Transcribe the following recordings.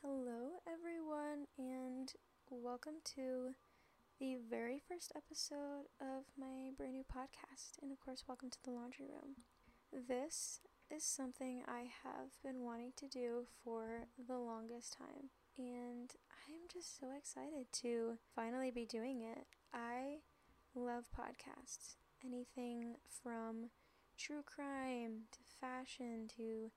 Hello, everyone, and welcome to the very first episode of my brand new podcast. And of course, welcome to the laundry room. This is something I have been wanting to do for the longest time. And I'm just so excited to finally be doing it. I love podcasts. Anything from true crime to fashion to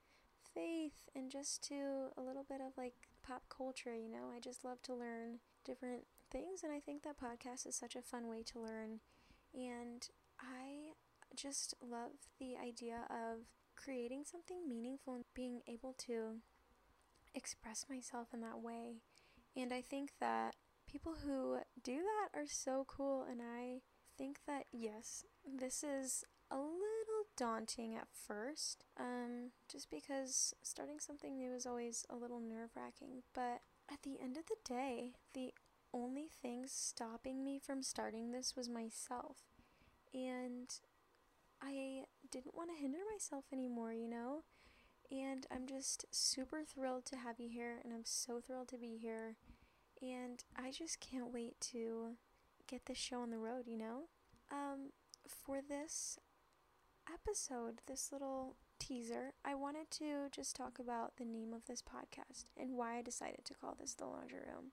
faith and just to a little bit of like pop culture, you know. I just love to learn different things and I think that podcast is such a fun way to learn and I just love the idea of creating something meaningful and being able to express myself in that way. And I think that people who do that are so cool and I think that yes, this is a little daunting at first, um, just because starting something new is always a little nerve wracking. But at the end of the day, the only thing stopping me from starting this was myself. And I didn't want to hinder myself anymore, you know? And I'm just super thrilled to have you here, and I'm so thrilled to be here. And I just can't wait to get this show on the road, you know? Um, for this episode, this little teaser, I wanted to just talk about the name of this podcast and why I decided to call this The Laundry Room.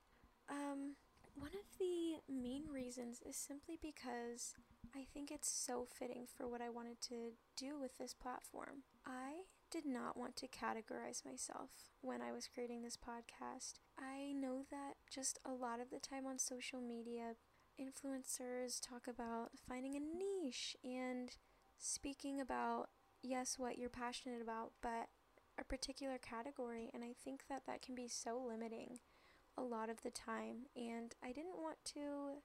Um, one of the main reasons is simply because I think it's so fitting for what I wanted to do with this platform. I did not want to categorize myself when I was creating this podcast. I know that just a lot of the time on social media, influencers talk about finding a niche and speaking about, yes, what you're passionate about, but a particular category. And I think that that can be so limiting a lot of the time. And I didn't want to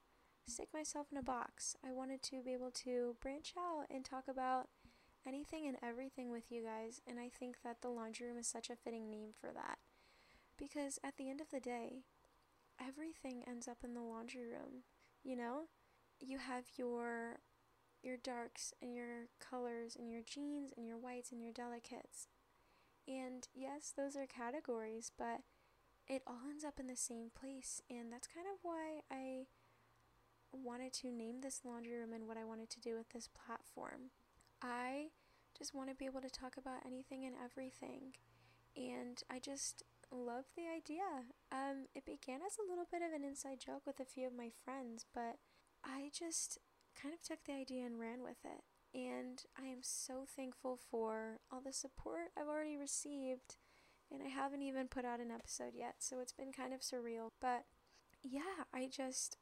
stick myself in a box. I wanted to be able to branch out and talk about anything and everything with you guys. And I think that the laundry room is such a fitting name for that. Because at the end of the day, everything ends up in the laundry room. You know, you have your your darks and your colors and your jeans and your whites and your delicates. And yes, those are categories, but it all ends up in the same place. And that's kind of why I wanted to name this laundry room and what I wanted to do with this platform. I just want to be able to talk about anything and everything. And I just love the idea. Um, it began as a little bit of an inside joke with a few of my friends, but I just kind of took the idea and ran with it. And I am so thankful for all the support I've already received. And I haven't even put out an episode yet, so it's been kind of surreal. But yeah, I just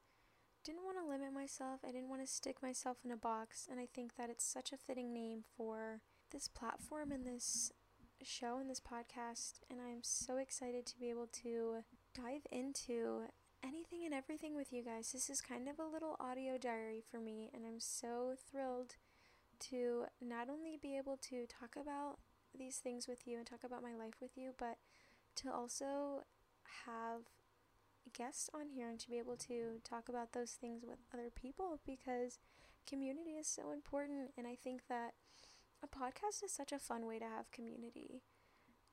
didn't want to limit myself. I didn't want to stick myself in a box. And I think that it's such a fitting name for this platform and this show and this podcast. And I'm so excited to be able to dive into anything and everything with you guys. This is kind of a little audio diary for me, and I'm so thrilled to not only be able to talk about these things with you and talk about my life with you, but to also have guests on here and to be able to talk about those things with other people because community is so important, and I think that a podcast is such a fun way to have community.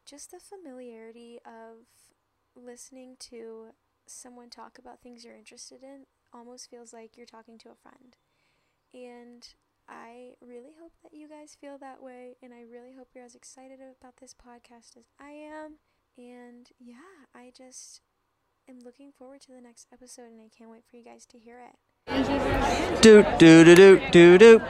Just the familiarity of listening to someone talk about things you're interested in almost feels like you're talking to a friend. And I really hope that you guys feel that way, and I really hope you're as excited about this podcast as I am. And yeah, I just am looking forward to the next episode, and I can't wait for you guys to hear it. Do do do do do do.